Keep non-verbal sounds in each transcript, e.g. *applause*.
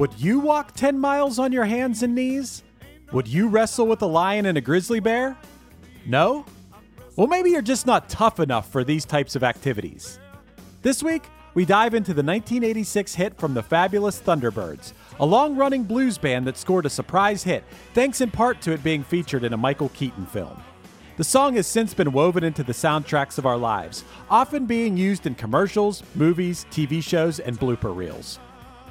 Would you walk 10 miles on your hands and knees? Would you wrestle with a lion and a grizzly bear? No? Well, maybe you're just not tough enough for these types of activities. This week, we dive into the 1986 hit from the fabulous Thunderbirds, a long running blues band that scored a surprise hit, thanks in part to it being featured in a Michael Keaton film. The song has since been woven into the soundtracks of our lives, often being used in commercials, movies, TV shows, and blooper reels.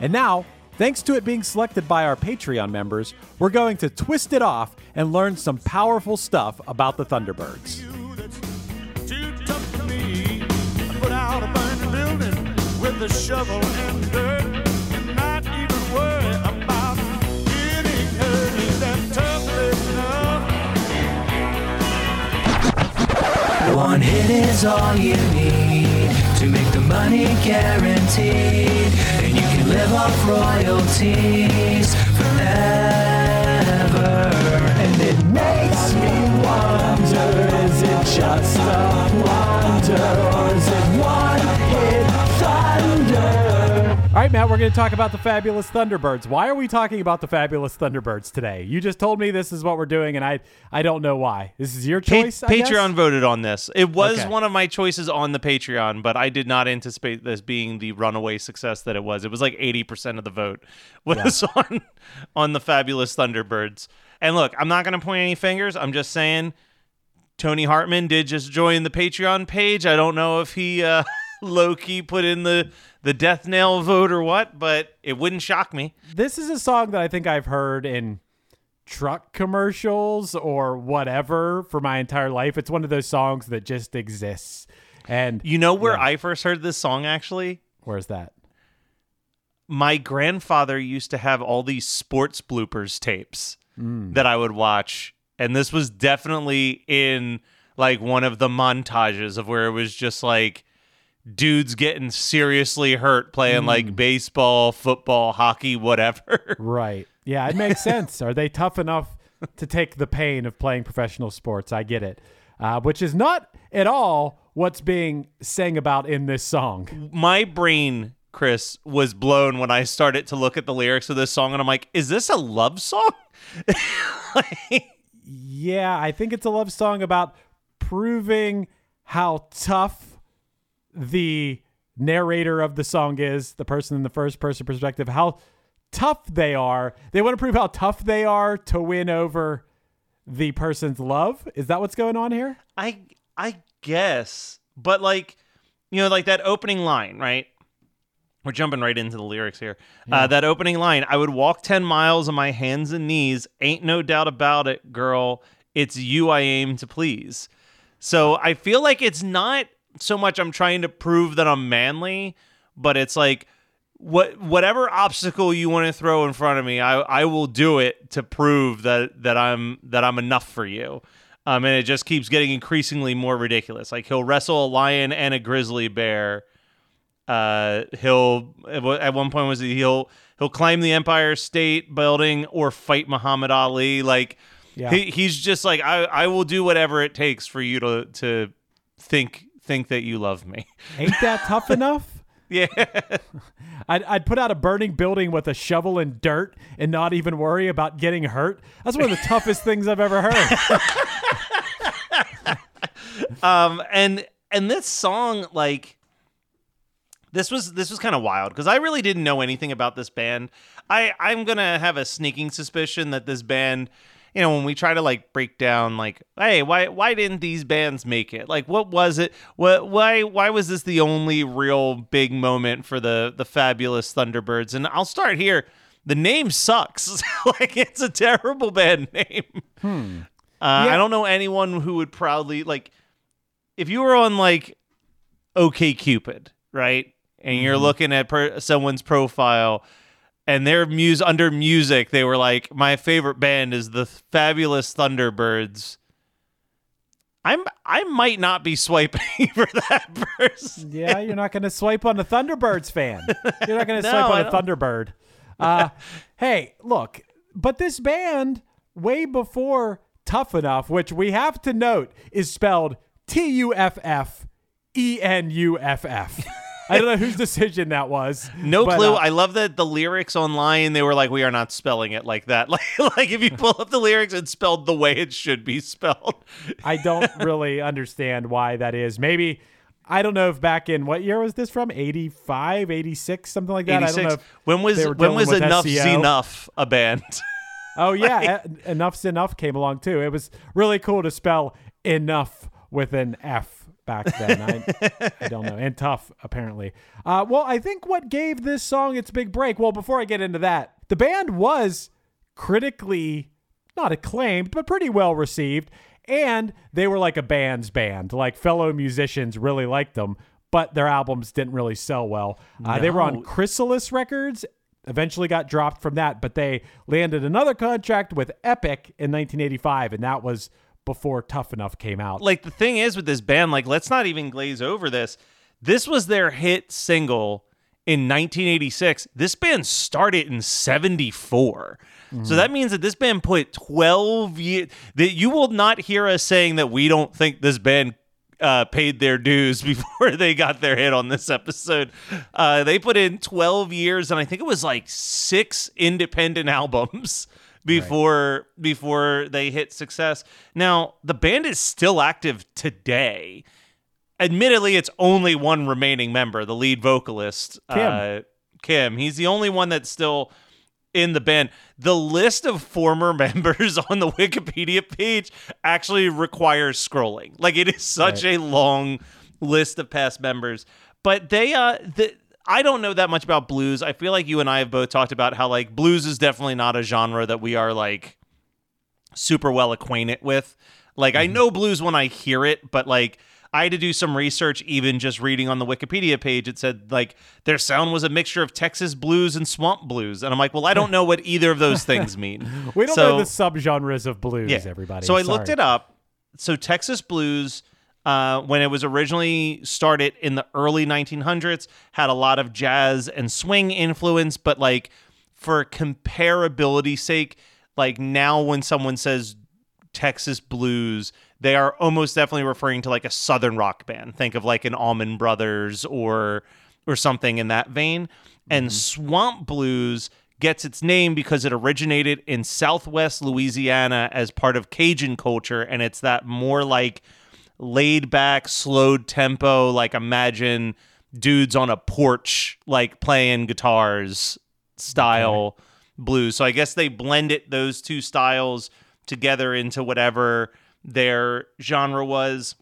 And now, thanks to it being selected by our Patreon members, we're going to twist it off and learn some powerful stuff about the Thunderbirds. One hit is all you need to make the money guaranteed. And you live off royalties forever. And it makes me wonder is it just a wonder All right, Matt, we're going to talk about the fabulous Thunderbirds. Why are we talking about the fabulous Thunderbirds today? You just told me this is what we're doing, and I I don't know why. This is your Pa- choice. Guess? Patreon voted on this. It was Okay. one of my choices on the Patreon, but I did not anticipate this being the runaway success that it was. It was like 80% of the vote was *laughs* on on the fabulous Thunderbirds. And look, I'm not going to point any fingers. I'm just saying Tony Hartman did just join the Patreon page. I don't know if he uh, *laughs* low key put in the the death nail vote or what, but it wouldn't shock me. This is a song that I think I've heard in truck commercials or whatever for my entire life. It's one of those songs that just exists. And You know where Yeah. I first heard this song actually? where's that? my grandfather used to have all these sports bloopers tapes hmm. that I would watch. And this was definitely in like one of the montages of where it was just like dudes getting seriously hurt playing like baseball, football, hockey, whatever. *laughs* Right. Yeah, it makes sense. Are they tough enough to take the pain of playing professional sports? I get it. Uh, which is not at all what's being sang about in this song. my brain, Chris, was blown when I started to look at the lyrics of this song and I'm like, is this a love song? *laughs* Like- Yeah, I think it's a love song about proving how tough the narrator of the song is, the person in the first person perspective, how tough they are. They want to prove how tough they are to win over the person's love. Is that what's going on here? I I guess, but like, you know, like that opening line, right? We're jumping right into the lyrics here. Uh, that opening line: "I would walk ten miles on my hands and knees. Ain't no doubt about it, girl. It's you I aim to please." So I feel like it's not so much I'm trying to prove that I'm manly, but it's like what whatever obstacle you want to throw in front of me, I I will do it to prove that that I'm that I'm enough for you. Um, and it just keeps getting increasingly more ridiculous. Like he'll wrestle a lion and a grizzly bear. Uh, he'll at one point was he, he'll he'll climb the Empire State Building or fight Muhammad Ali. Like Yeah. he, he's just like I I will do whatever it takes for you to to think think that you love me. *laughs* Ain't that tough *laughs* enough? Yeah. *laughs* I'd, I'd put out a burning building with a shovel and dirt and not even worry about getting hurt. That's one of the toughest things I've ever heard. um and and this song like this was this was kind of wild because I really didn't know anything about this band. I I'm gonna have a sneaking suspicion that this band, you know, when we try to like break down like, hey, why why didn't these bands make it? Like, what was it? What why why was this the only real big moment for the the fabulous Thunderbirds? And I'll start here. The name sucks. *laughs* like it's a terrible band *laughs* name. Uh, I don't know anyone who would proudly like if you were on like OK Cupid, right? And you're looking at per- someone's profile and their muse under music, they were like, "My favorite band is the Fabulous Thunderbirds." I'm I might not be swiping *laughs* for that person. yeah, you're not going to swipe on a Thunderbirds fan. You're not going *laughs* to No, swipe on a. Thunderbird. Uh, *laughs* hey, look, but this band, way before Tough Enough, which we have to note is spelled T U F F E N U F F. I don't know whose decision that was. No but, clue. uh, I love that the lyrics online they were like, "We are not spelling it like that." *laughs* Like, like if you pull up the lyrics, it's spelled the way it should be spelled. I don't *laughs* really understand why that is. Maybe I don't know if back in what year was this from? 85, 86, something like that. I don't know. When was when was Enough Enough a band? Oh *laughs* yeah, E- Enough's Enough came along too. It was really cool to spell enough with an F back then. I, I don't know. And tough, apparently. Uh, well, I think what gave this song its big break, well, before I get into that, the band was critically not acclaimed, but pretty well received. And they were like a band's band. Like fellow musicians really liked them, but their albums didn't really sell well. Uh, They were on. Chrysalis Records. Eventually got dropped from that, but they landed another contract with Epic in 1985, and that was before Tough Enough came out. like the thing is with this band, like let's not even glaze over this. This was their hit single in 1986. This band started in 74. So that means that this band put 12 years that you will not hear us saying that we don't think this band uh, paid their dues *laughs* before they got their hit on this episode. Uh, they put in 12 years and I think it was like six independent *laughs* albums before before they hit success. Now, the band is still active today. Admittedly, it's only one remaining member, the lead vocalist, Kim. Uh, Kim. He's the only one that's still in the band. The list of former *laughs* members on the Wikipedia page actually requires scrolling. Like it is such a long list of past members. But they uh the I don't know that much about blues. I feel like you and I have both talked about how like blues is definitely not a genre that we are like super well acquainted with. Like I mm-hmm. know blues when I hear it, but like I had to do some research even just reading on the Wikipedia page. It said like their sound was a mixture of Texas blues and swamp blues. And I'm like, well, I don't know what either of those things mean. *laughs* we don't So- know the subgenres of blues, everybody. so I looked it up. So Texas blues, uh, when it was originally started in the early 1900s, had a lot of jazz and swing influence, but like for comparability sake, like now when someone says Texas blues, they are almost definitely referring to like a southern rock band. Think of like an Allman Brothers or or something in that vein. And swamp blues gets its name because it originated in southwest Louisiana as part of Cajun culture and it's that more like laid back, slowed tempo, like imagine dudes on a porch like playing guitars style blues. So I guess they blended those two styles together into whatever their genre was.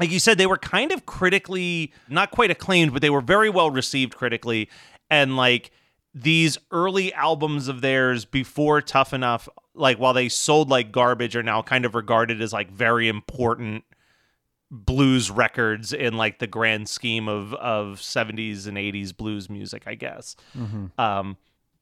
Like you said, they were kind of critically not quite acclaimed, but they were very well received critically. And like these early albums of theirs before Tough Enough, like while they sold like garbage, are now kind of regarded as like very important blues records in like the grand scheme of of 70s and 80s blues music, I guess. Um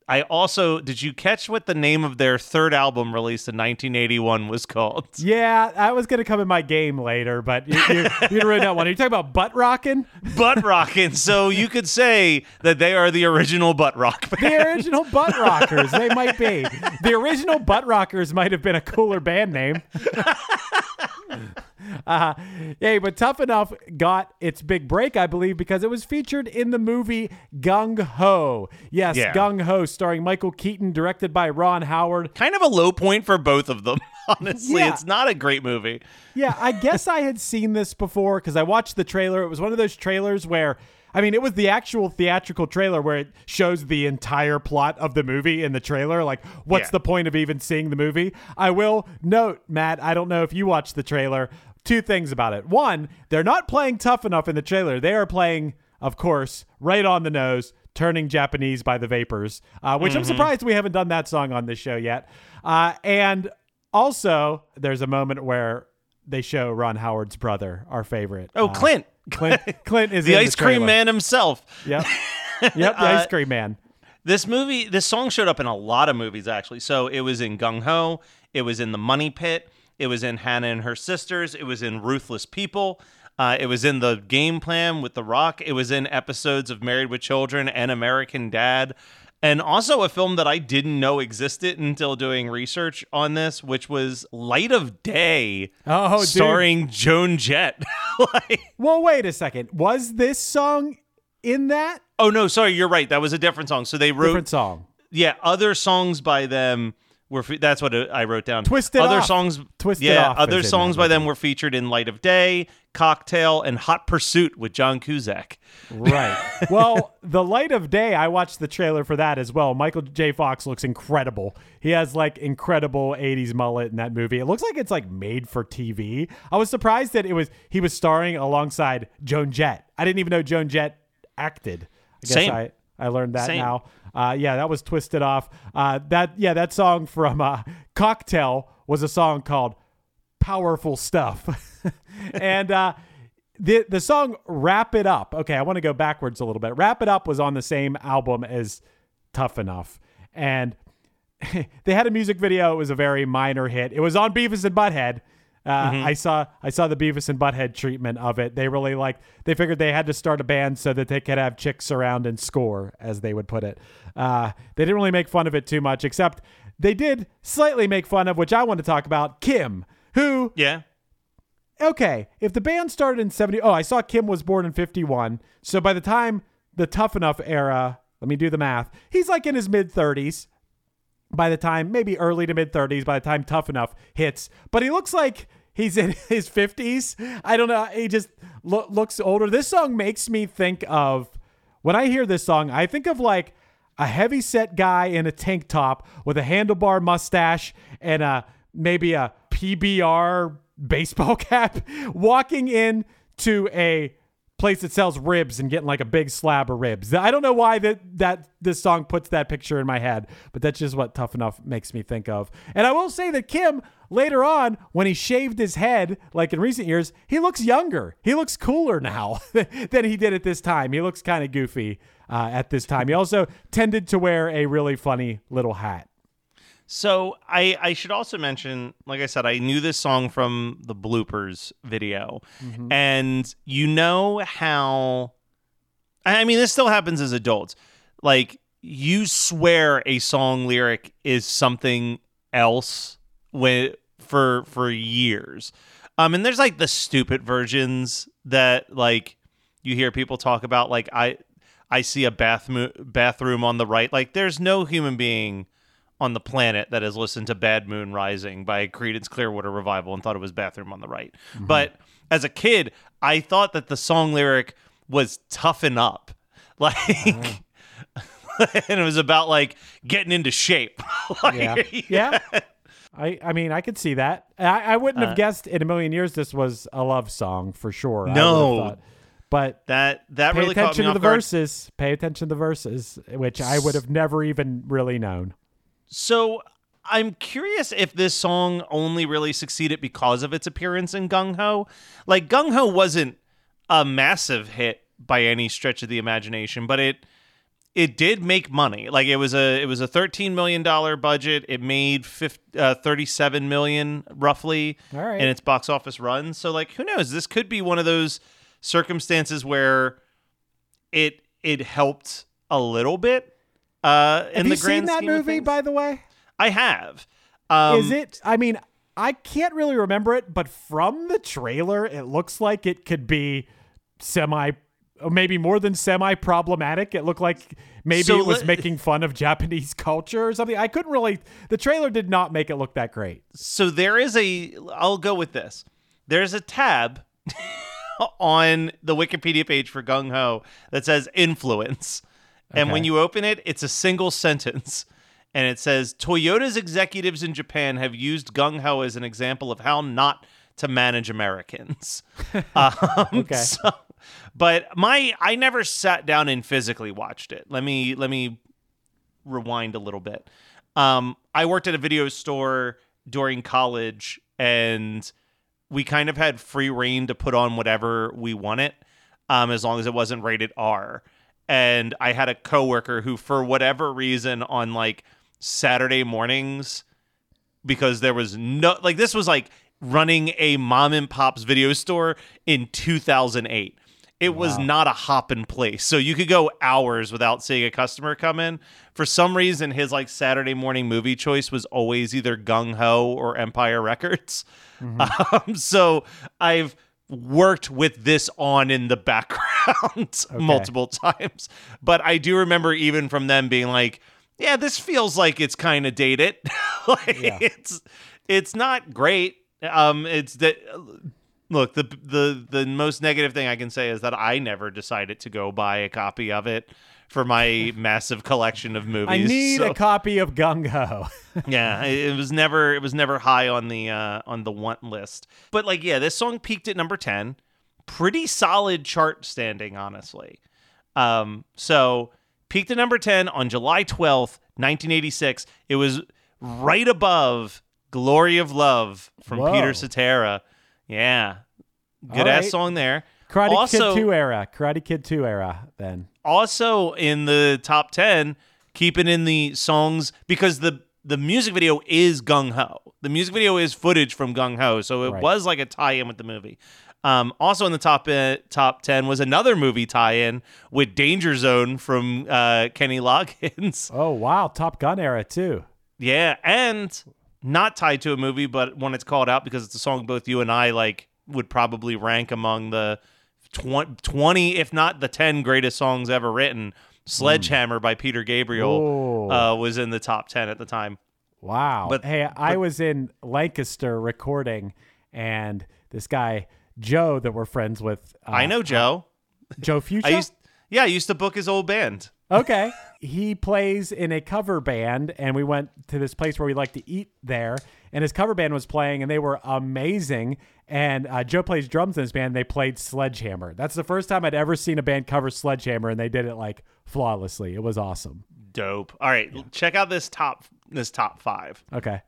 I also did you catch what the name of their third album released in 1981 was called? *laughs* Yeah, that was going to come in my game later, but you, you, you wrote that one. Are you talking about butt rocking? *laughs* Butt Rockin'. So you could say that they are the original butt rock band. The original butt rockers. They might be. *laughs* The original butt rockers might have been a cooler band name. Uh, *laughs* hey, but Tough Enough got its big break, I believe, because it was featured in the movie Gung Ho. Yes, Yeah. Gung Ho, starring Michael Keaton, directed by Ron Howard. Kind of a low point for both of them, *laughs* honestly. Yeah. It's not a great movie. Yeah, I guess I had seen this before because I watched the trailer. It was one of those trailers where, I mean, it was the actual theatrical trailer where it shows the entire plot of the movie in the trailer. Like, what's Yeah. the point of even seeing the movie? I will note, Matt, I don't know if you watched the trailer. Two things about it. One, they're not playing tough enough in the trailer. They are playing, of course, right on the nose. Turning Japanese by the Vapors, uh, which I'm surprised we haven't done that song on this show yet. Uh, and also, there's a moment where they show Ron Howard's brother, our favorite. Oh, Uh, Clint. Clint, *laughs* Clint is the ice cream man himself. Yep, *laughs* yep, the Uh, ice cream man. This movie, this song showed up in a lot of movies actually. So it was in Gung Ho, it was in The Money Pit, it was in Hannah and Her Sisters, it was in Ruthless People, uh, it was in The Game Plan with The Rock, it was in episodes of Married with Children and American Dad, and also a film that I didn't know existed until doing research on this, which was Light of Day, Oh, dude. starring Joan Jett. *laughs* like, Well, wait a second. Was this song in that oh no, sorry, you're right. That was a different song. So they wrote different song? yeah, other songs by them were. Fe- that's what uh, I wrote down. Twisted other Off. songs. Twisted yeah, Off other songs by them were featured in Light of Day, Cocktail, and Hot Pursuit with John Cusack. Right. *laughs* well, The Light of Day, I watched the trailer for that as well. Michael J. Fox looks incredible. He has like incredible 80s mullet in that movie. It looks like it's like made for TV. I was surprised that it was he was starring alongside Joan Jett. I didn't even know Joan Jett acted. I guess Same. I I learned that Same. now. Uh, yeah, that was twisted off. Uh, that yeah, that song from uh, Cocktail was a song called "Powerful Stuff," *laughs* and uh, the the song "Wrap It Up." Okay, I want to go backwards a little bit. "Wrap It Up" was on the same album as "Tough Enough," and *laughs* they had a music video. It was a very minor hit. It was on Beavis and Butthead. Uh, I saw I saw the Beavis and Butthead treatment of it. They really like they figured they had to start a band so that they could have chicks around and score, as they would put it. Uh, they didn't really make fun of it too much, except they did slightly make fun of, which I want to talk about, Kim, who Yeah. okay, if the band started in 70, oh, I saw Kim was born in 51. So by the time the Tough Enough era, let me do the math, he's like in his mid 30s. By the time, maybe early to mid 30s, by the time Tough Enough hits. But he looks like he's in *laughs* his 50s. I don't know. He just lo- looks older. This song makes me think of, when I hear this song, I think of like a heavy set guy in a tank top with a handlebar mustache and a maybe a PBR baseball *laughs* cap walking in to a place that sells ribs and getting like a big slab of ribs. I don't know why that that this song puts that picture in my head, but that's just what Tough Enough makes me think of. And I will say that Kim later on when he shaved his head like in recent years, he looks younger. He looks cooler now *laughs* than he did at this time. He looks kind of goofy uh, at this time. He also tended to wear a really funny little hat. So I I should also mention, like I said, I knew this song from the bloopers video, and you know how. I mean, this still happens as adults. Like you swear a song lyric is something else when for for years. Um, and there's like the stupid versions that like you hear people talk about. Like I I see a bathroom bathroom on the right. Like there's no human being on the planet that has listened to Bad Moon Rising by Creedence Clearwater Revival and thought it was Bathroom on the Right. Mm-hmm. But as a kid, I thought that the song lyric was Toughen Up. *laughs* Like, uh-huh. and it was about like getting into shape. *laughs* Like, Yeah. *laughs* yeah. I, I mean, I could see that. I, I wouldn't have uh, guessed in a million years this was a love song for sure. I would have No. thought. But That that pay really caught attention me to off the guard. verses. Pay attention to the verses, which I would have never even really known. So I'm curious if this song only really succeeded because of its appearance in Gung Ho. Like Gung Ho wasn't a massive hit by any stretch of the imagination, but it it did make money. Like it was a it was a 13 million dollar budget. It made 50, uh, 37 million roughly right. in its box office run. So like who knows? This could be one of those circumstances where it it helped a little bit uh in have the you grand seen that movie, things. by the way? I have. Um, Is it? I mean, I can't really remember it, but from the trailer, it looks like it could be semi, maybe more than semi problematic. It looked like maybe So it was let- making fun of Japanese *laughs* culture or something. I couldn't really. The trailer did not make it look that great. So there is a. I'll go with this. There's a tab *laughs* on the Wikipedia page for Gung Ho that says influence, and when you open it, it's a single *laughs* sentence. And it says Toyota's executives in Japan have used Gung Ho as an example of how not to manage Americans. *laughs* um, Okay. so- but my I never sat down and physically watched it. Let me let me rewind a little bit. Um, I worked at a video store during college, and we kind of had free reign to put on whatever we wanted, um, as long as it wasn't rated R. And I had a coworker who, for whatever reason, on like Saturday mornings, because there was no like this was like running a mom and pop's video store in 2008 it was not a hop in place so you could go hours without seeing a customer come in. For some reason his like saturday morning movie choice was always either gung-ho or empire records. *laughs* Um, so i've worked with this on in the background *laughs* multiple times. But i do remember even from them being like yeah this feels like it's kind of dated. *laughs* Like it's it's not great. Um it's that look the the the most negative thing i can say is that i never decided to go buy a copy of it for my massive collection of movies I need so- a copy of Gung Ho. *laughs* yeah, it, was never it was never high on the uh, on the want list. But like, yeah, this song peaked at number ten, pretty solid chart standing, honestly. Um, so peaked at number ten on July twelfth, nineteen eighty six. It was right above "Glory of Love" from Whoa. Peter Cetera. Yeah, good All ass right. song there. Karate also, Kid 2 era. Karate Kid 2 era, then. Also in the top 10 keeping in the songs because the the music video is gung ho the music video is footage from gung ho so it Right. was like a tie-in with the movie um, also in the top uh, top 10 was another movie tie-in with danger zone from uh, kenny loggins *laughs* Oh, wow. Top Gun era, too. yeah and not tied to a movie but when it's called out because it's a song both you and i like would probably rank among the 20 if not the 10 greatest songs ever written sledgehammer by peter gabriel uh, was in the top 10 at the time Wow. But- hey, I was in Lancaster recording, and this guy, Joe, that we're friends with. Uh, i know joe Joe Fuchsia? i used yeah i used to book his old band Okay. he plays in a cover band, and we went to this place where we like to eat there. And his cover band was playing, and they were amazing. And uh, Joe plays drums in his band. And they played Sledgehammer. That's the first time I'd ever seen a band cover Sledgehammer, and they did it like flawlessly. It was awesome. dope all right check out this top this top five Okay.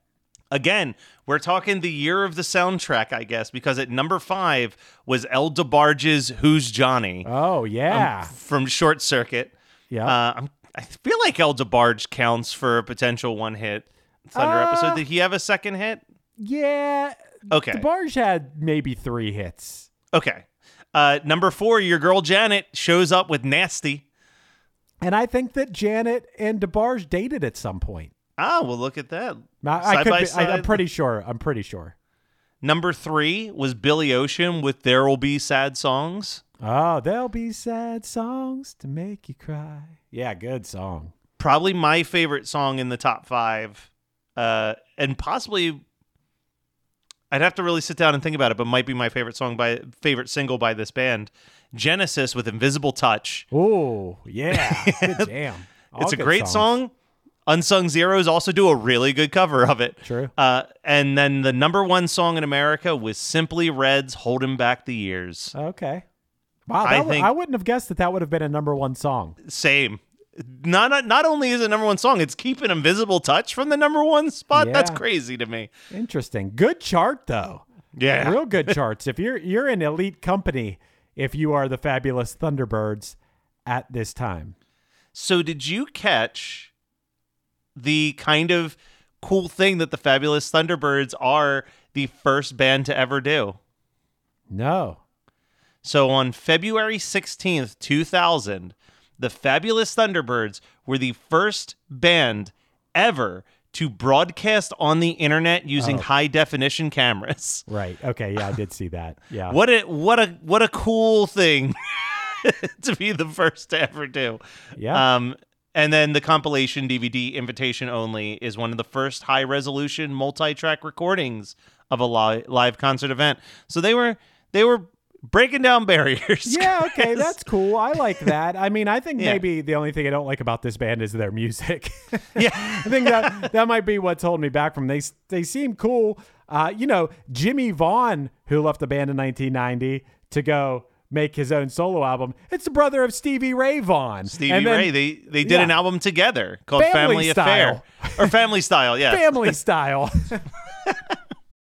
Again, we're talking the year of the soundtrack, I guess, because at number five was El DeBarge's "Who's Johnny" Oh yeah, from Short Circuit. Yeah. Uh, I'm, I feel like El DeBarge counts for a potential one hit Thunder Uh, episode. Did he have a second hit? yeah. Okay. DeBarge had maybe three hits. Okay. Uh, number four, your girl Janet shows up with Nasty. And I think that Janet and DeBarge dated at some point. Ah, well, look at that. I, I could by be, I, I'm pretty sure. I'm pretty sure. Number three was Billy Ocean with There Will Be Sad Songs. Oh, there'll be sad songs to make you cry. Yeah, good song. Probably my favorite song in the top five, uh, and possibly I'd have to really sit down and think about it, but might be my favorite song by favorite single by this band, Genesis with Invisible Touch. Oh, yeah. Good *laughs* jam. All it's a great songs. song. Unsung Zeros also do a really good cover of it. True. Uh, and then the number one song in America was Simply Red's "Holding Back the Years." Okay. Wow, I that w- think- I wouldn't have guessed that that would have been a number one song. Same. Not not only is it number one song, it's keeping Invisible Touch from the number one spot. That's crazy to me. Interesting. Good chart though. Yeah. Real good charts. If you're you're in elite company if you are the fabulous Thunderbirds at this time. So did you catch the kind of cool thing that the Fabulous Thunderbirds are the first band to ever do? No. So on February 16th, 2000, the Fabulous Thunderbirds were the first band ever to broadcast on the internet using high definition cameras. Right. Okay, yeah, I did see that. *laughs* Yeah. What a what a what a cool thing *laughs* to be the first to ever do. Yeah. Um and then the compilation DVD invitation only is one of the first high resolution multi-track recordings of a li- live concert event. So they were they were breaking down barriers. Yeah, *laughs* okay, that's cool. I like that. I mean, I think Yeah. maybe the only thing I don't like about this band is their music. *laughs* yeah. I think that that might be what's holding me back from they they seem cool. Uh, you know, Jimmie Vaughan, who left the band in 1990 to go make his own solo album. It's the brother of Stevie Ray Vaughan. Stevie And then Ray. They they did yeah. an album together called Family Family, Affair or Family Style. *laughs* Yeah. family style.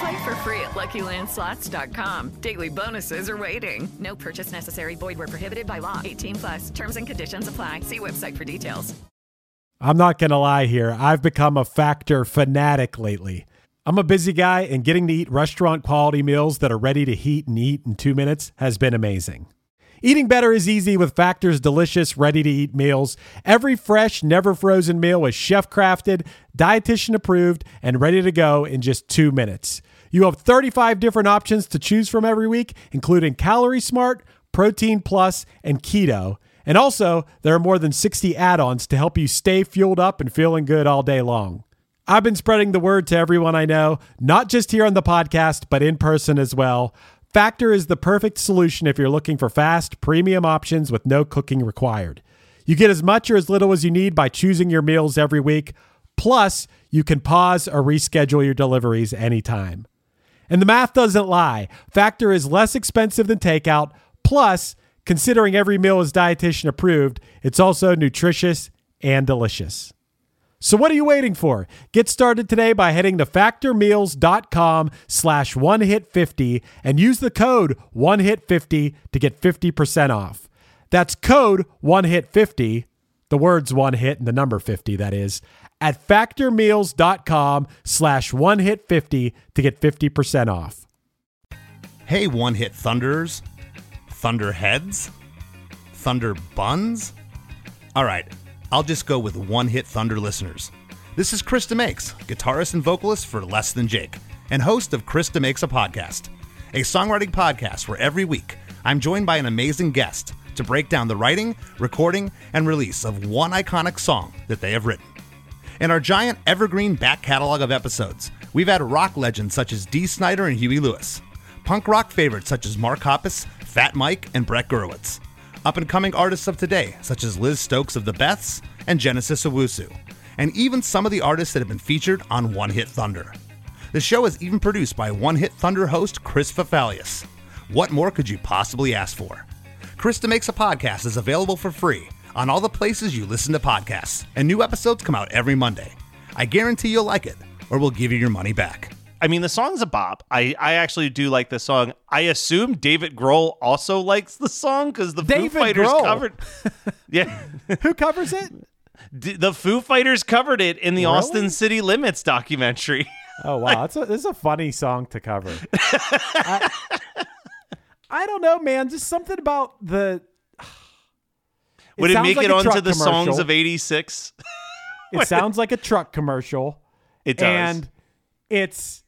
Play for free at LuckyLandSlots.com. Daily bonuses are waiting. No purchase necessary. Void where prohibited by law. 18 plus. Terms and conditions apply. See website for details. I'm not to lie here. I've become a factor fanatic lately. I'm a busy guy, and getting to eat restaurant quality meals that are ready to heat and eat in two minutes has been amazing. Eating better is easy with Factor's delicious, ready to eat meals. Every fresh, never frozen meal is chef crafted, dietitian approved, and ready to go in just two minutes. You have 35 different options to choose from every week, including Calorie Smart, Protein Plus, and Keto. And also, there are more than 60 add ons to help you stay fueled up and feeling good all day long. I've been spreading the word to everyone I know, not just here on the podcast, but in person as well. Factor is the perfect solution if you're looking for fast, premium options with no cooking required. You get as much or as little as you need by choosing your meals every week. Plus, you can pause or reschedule your deliveries anytime. And the math doesn't lie. Factor is less expensive than takeout. Plus, considering every meal is dietitian approved, it's also nutritious and delicious. So what are you waiting for? Get started today by heading to factormeals.com slash one hit 50 and use the code one hit 50 to get 50% off. That's code one hit 50, the words one hit and the number 50 that is, at factormeals.com slash one hit 50 to get 50% off. Hey, one hit thunders, thunderheads, thunder buns. All right, I'll just go with one hit thunder listeners. This is Chris DeMakes, guitarist and vocalist for Less Than Jake, and host of Chris DeMakes a Podcast, a songwriting podcast where every week I'm joined by an amazing guest to break down the writing, recording, and release of one iconic song that they have written. In our giant evergreen back catalog of episodes, we've had rock legends such as Dee Snider and Huey Lewis, punk rock favorites such as Mark Hoppus, Fat Mike, and Brett Gurewitz, up and coming artists of today such as Liz Stokes of the Beths and Genesis Owusu, and even some of the artists that have been featured on One Hit Thunder. The show is even produced by One Hit Thunder host Chris Fafalios. What more could you possibly ask for? Chris DeMakes a Podcast is available for free on all the places you listen to podcasts, and new episodes come out every Monday. I guarantee you'll like it, or we'll give you your money back. I mean, the song's a bop. I, I actually do like the song. I assume David Grohl also likes the song because the David Foo Fighters Grohl? covered. *laughs* yeah, Who covers it? D- the Foo Fighters covered it in the Really? Austin City Limits documentary. *laughs* Oh wow, that's a, this is a funny song to cover. I, I don't know, man. Just something about the *sighs* Would it, make like it onto the songs of '86? It sounds like a truck commercial. *laughs* It does. And it's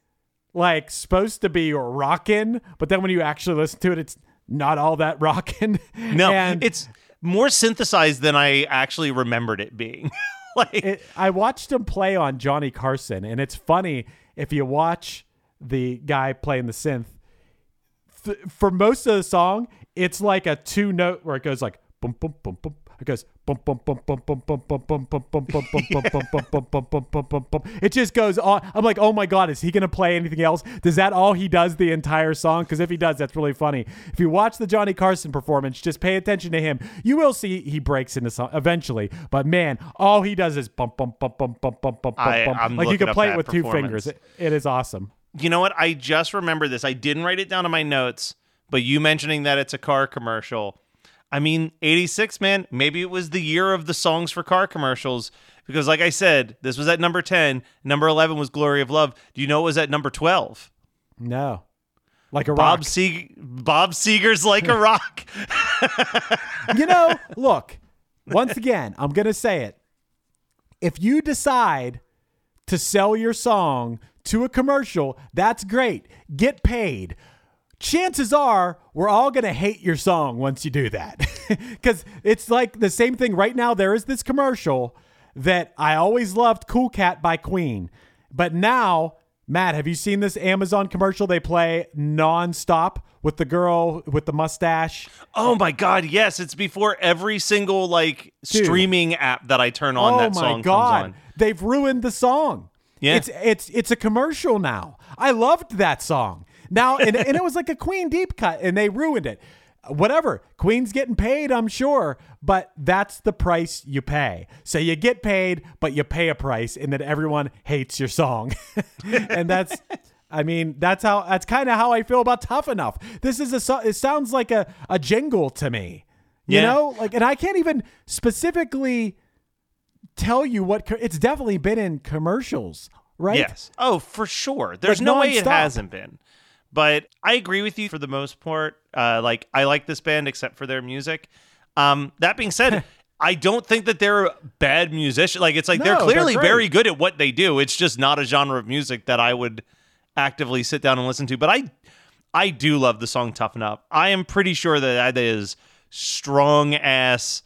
like supposed to be rockin', but then when you actually listen to it, it's not all that rockin'. No, *laughs* and it's more synthesized than I actually remembered it being. *laughs* like it, I watched him play on Johnny Carson, and it's funny if you watch the guy playing the synth. Th- for most of the song, it's like a two note where it goes like boom, boom, boom, boom. It goes It just goes on. I'm like, oh my god, is he gonna play anything else? Does that all he does the entire song? Because if he does, that's really funny. If you watch the Johnny Carson performance, just pay attention to him. You will see he breaks into song eventually. But man, all he does is bump, bump, bump, bump, bump, bump, bump, bump. Like you can play it with two fingers. It, it is awesome. You know what? I just remember this. I didn't write it down in my notes, but you mentioning that it's a car commercial. I mean, 86, man, maybe it was the year of the songs for car commercials because, like I said, this was at number 10. Number 11 was Glory of Love. Do you know it was at number 12? No, like a Bob rock. Seeg- Bob Seger's Like a *laughs* Rock. you know, look, once again, I'm going to say it. If you decide to sell your song to a commercial, that's great. Get paid. Chances are we're all going to hate your song once you do that. *laughs* Because it's like the same thing right now. There is this commercial that I always loved Cool Cat by Queen. But now, Matt, have you seen this Amazon commercial they play nonstop with the girl with the mustache? Oh my God, yes. It's before every single like Dude. streaming app that I turn on oh that my song god comes on. they've ruined the song Yeah. it's it's it's a commercial now i loved that song now and, and it was like a queen deep cut and they ruined it whatever queen's getting paid i'm sure but that's the price you pay so you get paid but you pay a price and then everyone hates your song *laughs* and that's I mean, that's how that's kind of how I feel about Tough Enough. This is a it sounds like a a jingle to me. You Yeah. know, like and I can't even specifically tell you what co- it's definitely been in commercials, right? Yes. Oh, for sure. There's Like, no way it hasn't been. But I agree with you for the most part. Uh, like I like this band except for their music. Um, that being said, *laughs* I don't think that they're bad musicians. Like it's like they're No, they're clearly very good at what they do. It's just not a genre of music that I would actively sit down and listen to. But I I do love the song Toughen Up. I am pretty sure that that is strong ass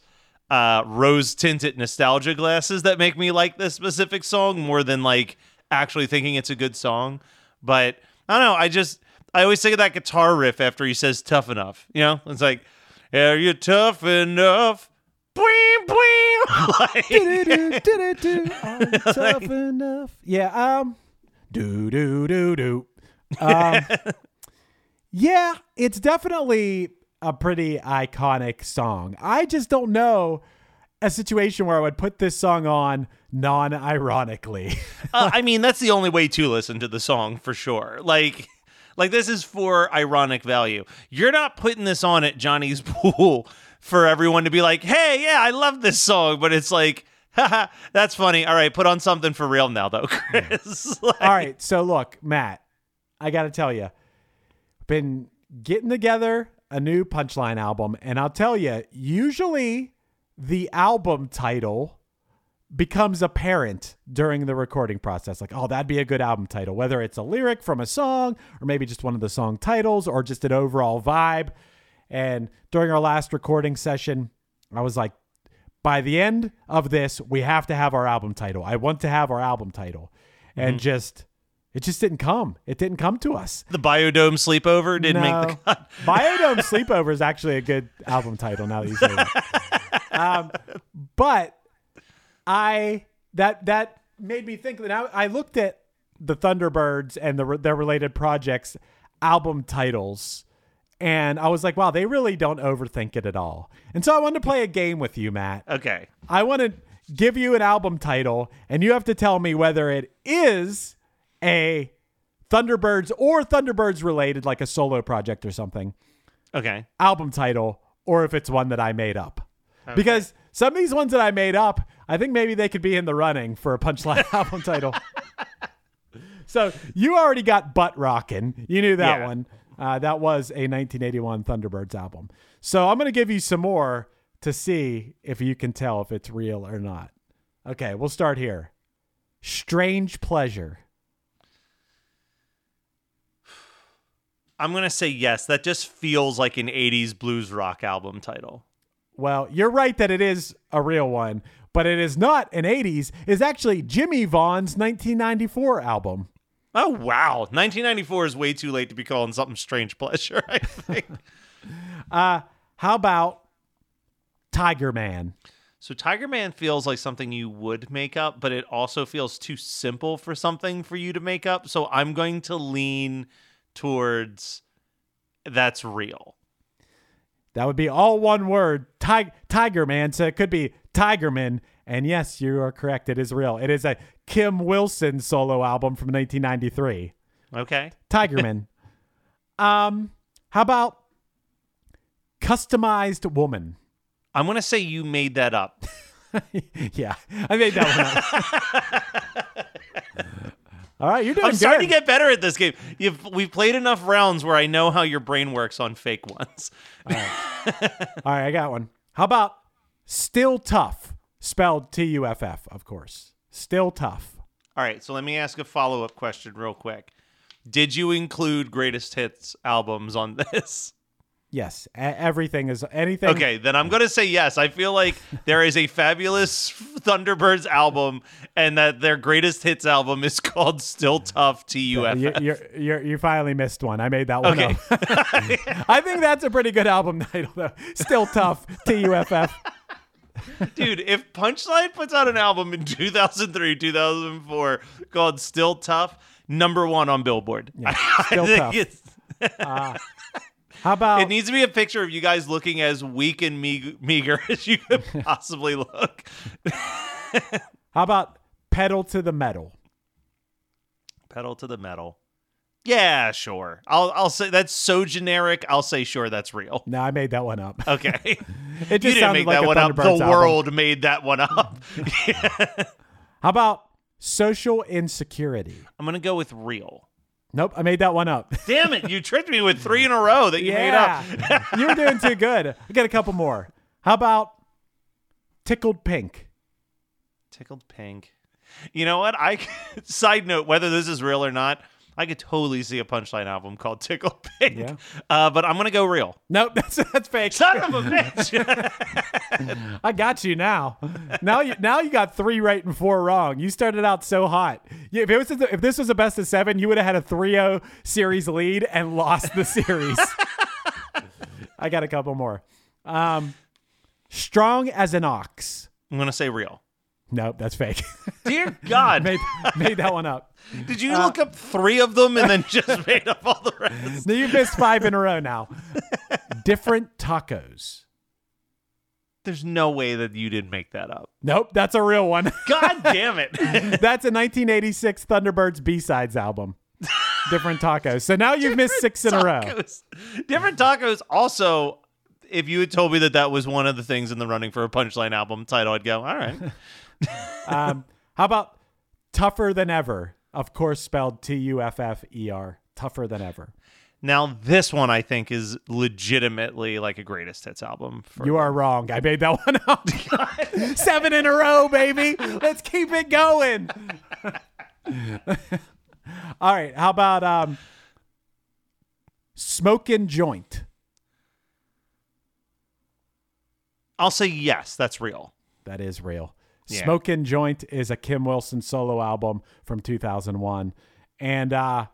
uh, rose tinted nostalgia glasses that make me like this specific song more than like actually thinking it's a good song. But I don't know. I just I always think of that guitar riff after he says tough enough. You know, it's like, are you tough enough? Bween, bween. *laughs* like, you *laughs* tough enough? Yeah. Um. Do do do do. Um. *laughs* yeah, it's definitely a pretty iconic song. I just don't know a situation where I would put this song on non-ironically. uh, I mean, that's the only way to listen to the song for sure. Like, like this is for ironic value. You're not putting this on at Johnny's *laughs* pool for everyone to be like, "Hey, yeah, I love this song," but it's like, *laughs* haha, that's funny. All right, put on something for real now, though, *laughs* Chris. Like- All right, so look, Matt, I got to tell you, been getting together a new Punchline album, and I'll tell you, usually the album title becomes apparent during the recording process. Like, oh, that'd be a good album title, whether it's a lyric from a song or maybe just one of the song titles or just an overall vibe. And during our last recording session, I was like, by the end of this, we have to have our album title. I want to have our album title. And Mhm. just, it just didn't come. It didn't come to us. the Biodome sleepover didn't make the cut. *laughs* Biodome Sleepover is actually a good album title now that you say that. *laughs* Um, but I that that made me think that I, I looked at the Thunderbirds and the their related projects album titles and I was like, wow, they really don't overthink it at all. And so I wanted to play a game with you, Matt. Okay. I want to give you an album title, and you have to tell me whether it is a Thunderbirds or Thunderbirds related, like a solo project or something, Okay. album title, or if it's one that I made up. Because some of these ones that I made up, I think maybe they could be in the running for a punchline *laughs* album title. So you already got butt rockin'. You knew that Yeah. one. Uh, that was a 1981 Thunderbirds album. So I'm going to give you some more to see if you can tell if it's real or not. Okay, we'll start here. Strange pleasure. I'm gonna say yes. That just feels like an '80s blues rock album title. Well, you're right that it is a real one, but it is not an 80s. It's actually Jimmie Vaughan's 1994 album. Oh wow, 1994 is way too late to be calling something strange pleasure. *laughs* I think. Uh, how about Tiger Man? so Tiger Man feels like something you would make up, but it also feels too simple for something for you to make up. So I'm going to lean towards that's real. That would be all one word, Tig- Tiger Man. So it could be Tigerman. And yes, you are correct. It is real. It is a Kim Wilson solo album from 1993. Okay. Tigerman. *laughs* um, how about Customized Woman? I'm gonna say you made that up. *laughs* yeah, I made that one up. *laughs* All right, you're doing I'm starting to get better at this game. You've we've played enough rounds where I know how your brain works on fake ones. *laughs* All right, I got one. How about Still Tough? Spelled T U F F, of course. Still Tough. All right, so let me ask a follow up question real quick. Did you include greatest hits albums on *laughs* this? Yes, e- everything is anything. Okay, then I'm going to say yes. I feel like *laughs* there is a fabulous Thunderbirds album, and that their greatest hits album is called Still Tough T U F You, you, you, finally missed one. I made that one Okay. up. *laughs* I think that's a pretty good album title, though. Still tough. *laughs* T U F F. Dude, if Punchline puts out an album in 2003, 2004 called Still Tough, number one on Billboard. I Still Tough. How about it needs to be a picture of you guys looking as weak and meag- meager *laughs* as you could *laughs* possibly look. *laughs* how about Pedal to the Metal? Pedal to the metal. Yeah, sure. I'll I'll say that's so generic. I'll say sure that's real. No, I made that one up. Okay. It you just didn't sounded make like that one up. The album. world made that one up. How about Social Insecurity? I'm gonna go with real. Nope, I made that one up. *laughs* Damn it! You tricked me with three in a row that you made up. You were doing too good. I got a couple more. How about Tickled Pink? Tickled pink. You know what? I *laughs* side note whether this is real or not. I could totally see a punchline album called Tickle Pink. Yeah. Uh, but I'm gonna go real. Nope, *laughs* that's that's fake. Son of a bitch. *laughs* *laughs* I got you now. Now you now you got three right and four wrong. You started out so hot. If it was if this was a best of seven, you would have had a 3-0 series lead and lost the series. I got a couple more. Um, strong as an ox. I'm gonna say real. Nope, that's fake. *laughs* Dear God. made made that one up. Did you Uh, look up three of them and then *laughs* just made up all the rest? Now you've missed five in a row now. *laughs* Different tacos. There's no way that you didn't make that up. Nope, that's a real one. God damn it. That's a 1986 Thunderbirds B-sides album. Different tacos. So now you've missed six in a row. Different tacos. Also, if you had told me that that was one of the things in the running for a punchline album title, I'd go, all right. Um, how about tougher than ever? Of course, spelled T U F F E R. Tougher than ever. now, this one I think is legitimately like a greatest hits album. For You are wrong. I made that *laughs* one up. *laughs* Seven in a row, baby. Let's keep it going. *laughs* All right. How about um, smoking joint? I'll say yes, that's real. That is real. Yeah. Smoking Joint is a Kim Wilson solo album from 2001. And uh,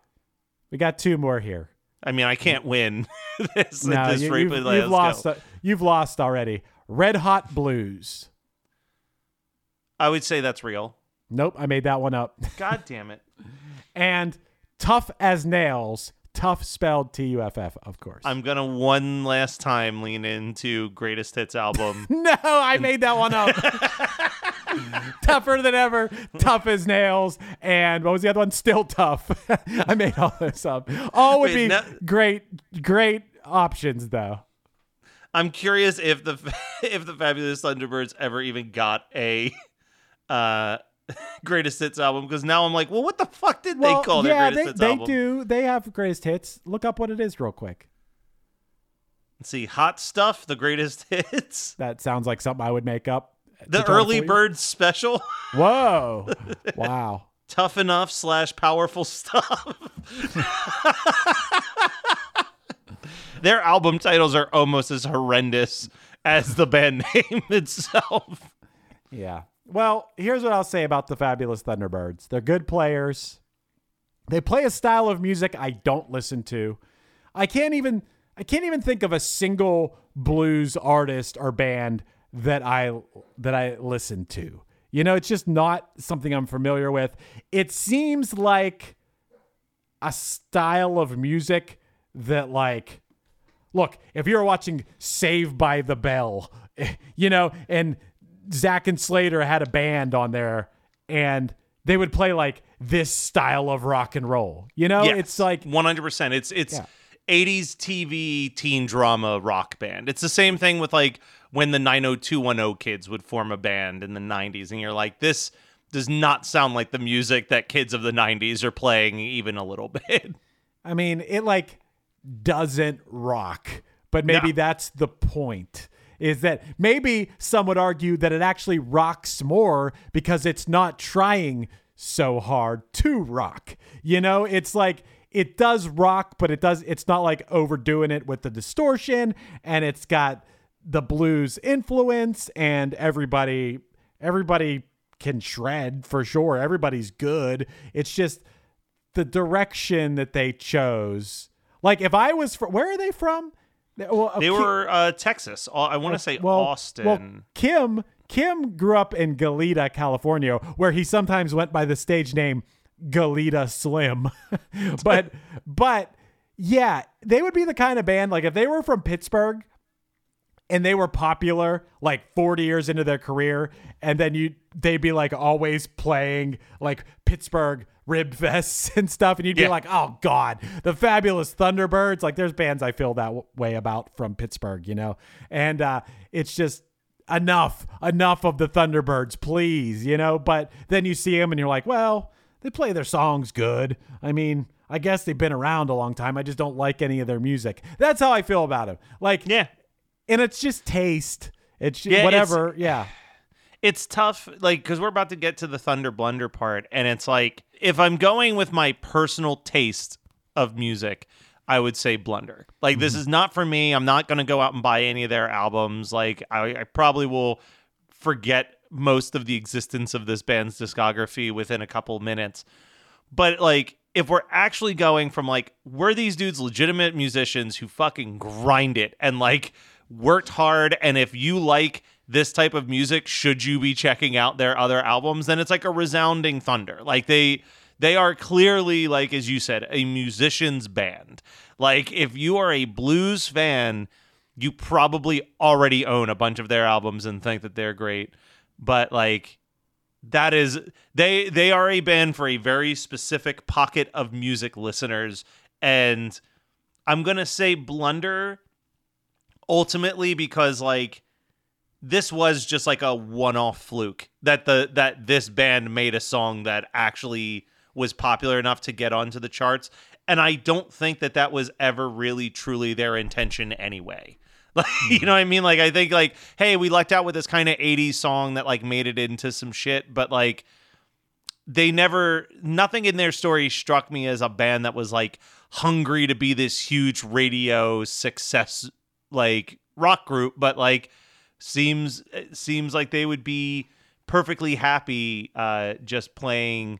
we got two more here. I mean, I can't win *laughs* this, No, this you, have but let's lost. uh, you've lost already. Red Hot Blues. I would say that's real. Nope, I made that one up. *laughs* God damn it. and Tough as Nails. Tough spelled T U F F, of course. I'm gonna one last time lean into greatest hits album. *laughs* no, I made that one up. *laughs* Tougher than ever, tough as nails, and what was the other one? Still tough. *laughs* I made all this up. All would Wait, be no- great, great options though. I'm curious if the *laughs* if the Fabulous Thunderbirds ever even got a uh greatest hits album because now I'm like, well, what the fuck did Well, they call yeah, their greatest they, hits they album? do. They have greatest hits. Look up what it is real quick. Let's see, Hot Stuff, the greatest hits. That sounds like something I would make up. The to try to Early. Bird Special. *laughs* Whoa. wow. *laughs* Tough Enough slash Powerful Stuff. *laughs* Their album titles are almost as horrendous as the band name itself. Yeah. Well, here's what I'll say about the Fabulous Thunderbirds. They're good players. They play a style of music I don't listen to. I can't even I can't even think of a single blues artist or band that I that I listen to. You know, it's just not something I'm familiar with. It seems like a style of music that like look, if you're watching Saved by the Bell, *laughs* you know, and Zach and Slater had a band on there and they would play like this style of rock and roll. You know, Yes, it's like 100%. It's it's Yeah. 80s TV teen drama rock band. It's the same thing with like when the 90210 kids would form a band in the 90s and you're like this does not sound like the music that kids of the 90s are playing even a little *laughs* bit. I mean, it like doesn't rock, but maybe No. that's the point. Is that maybe some would argue that it actually rocks more because it's not trying so hard to rock. You know, it's like it does rock, but it does it's not like overdoing it with the distortion and it's got the blues influence and everybody everybody can shred for sure. Everybody's good. It's just the direction that they chose. Like if I was from, where are they from? Well, They Ki- were uh, Texas. I want to say well, Austin. Well, Kim Kim grew up in Goleta, California, where he sometimes went by the stage name Goleta Slim. *laughs* but *laughs* but yeah, they would be the kind of band like if they were from Pittsburgh and they were popular like 40 years into their career and then you they'd be like always playing like Pittsburgh rib *laughs* vests and stuff and you'd be like oh god the fabulous thunderbirds. Like there's bands i feel that w- way about from pittsburgh you know? And uh it's just enough enough of the thunderbirds please you know? But then you see them and you're like well they play their songs good. I mean i guess they've been around a long time i just don't like any of their music. That's how i feel about them like yeah and it's just taste. It's Yeah, it's- whatever. Yeah. It's tough like because we're about to get to the thunder blunder part and it's like if i'm going with my personal taste of music i would say blunder. Like this mm-hmm. is not for me. I'm not going to go out and buy any of their albums. Like I, I probably will forget most of the existence of this band's discography within a couple minutes. But like if we're actually going from like were these dudes legitimate musicians who fucking grind it and like worked hard and if you like this type of music should you be checking out their other albums? Then it's like a resounding thunder. Like they they are clearly like as you said a musician's band. Like if you are a blues fan you probably already own a bunch of their albums and think that they're great. But like that is they they are a band for a very specific pocket of music listeners. And i'm gonna say blunder ultimately because like this was just like a one-off fluke that the that this band made a song that actually was popular enough to get onto the charts. And i don't think that that was ever really truly their intention anyway. *laughs* Like you mm-hmm. know what i mean? Like i think like hey we lucked out with this kind of 80s song that like made it into some shit but like they never nothing in their story struck me as a band that was like hungry to be this huge radio success like rock group but like seems seems like they would be perfectly happy uh just playing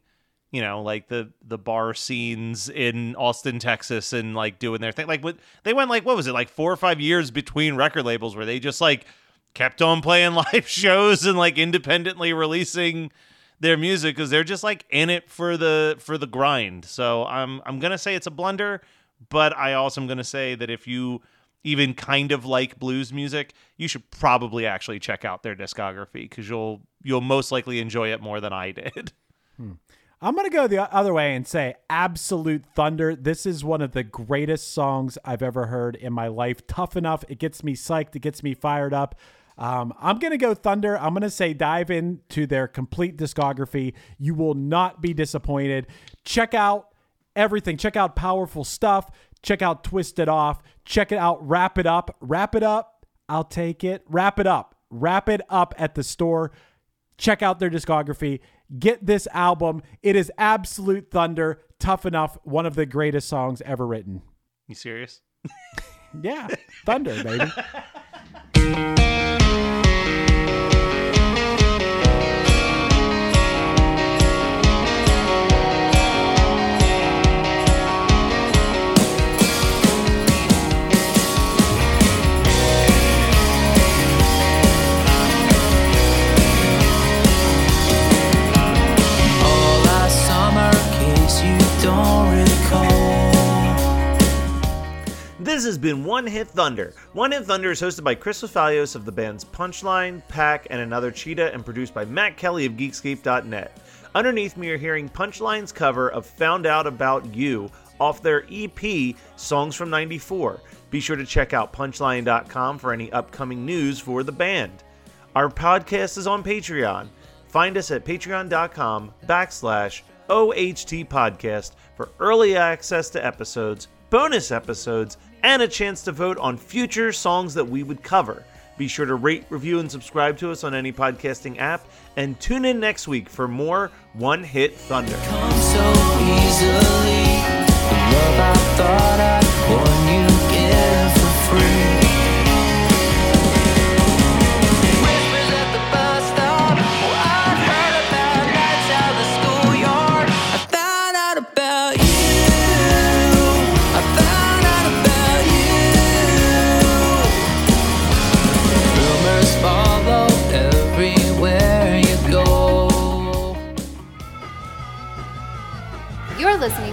you know like the the bar scenes in Austin Texas and like doing their thing like what they went like what was it like 4 or 5 years between record labels where they just like kept on playing *laughs* live shows and like independently releasing their music because they're just like in it for the for the grind. So I'm I'm gonna say it's a blunder, but I also am gonna say that if you even kind of like blues music, you should probably actually check out their discography because you'll you'll most likely enjoy it more than I did. *laughs* I'm going to go the other way and say Absolute Thunder. This is one of the greatest songs I've ever heard in my life. Tough enough. It gets me psyched. It gets me fired up. Um, I'm going to go Thunder. I'm going to say dive into their complete discography. You will not be disappointed. Check out everything. Check out Powerful Stuff. Check out Twist It Off. Check it out. Wrap It Up. Wrap It Up. I'll take it. Wrap It Up. Wrap It Up at the store. Check out their discography. Get this album. It is absolute thunder. Tough enough. One of the greatest songs ever written. You serious? *laughs* Yeah, thunder, baby. *laughs* This has been One Hit Thunder. One Hit Thunder is hosted by Chris Fafalios of the bands Punchline, Pack, and Another Cheetah, and produced by Matt Kelly of Geekscape.net. Underneath me, you're hearing Punchline's cover of Found Out About You off their EP, Songs from 94. Be sure to check out punchlion.com for any upcoming news for the band. Our podcast is on Patreon. Find us at patreon.com backslash OHT podcast for early access to episodes, bonus episodes, and a chance to vote on future songs that we would cover. Be sure to rate, review, and subscribe to us on any podcasting app, and tune in next week for more One Hit Thunder.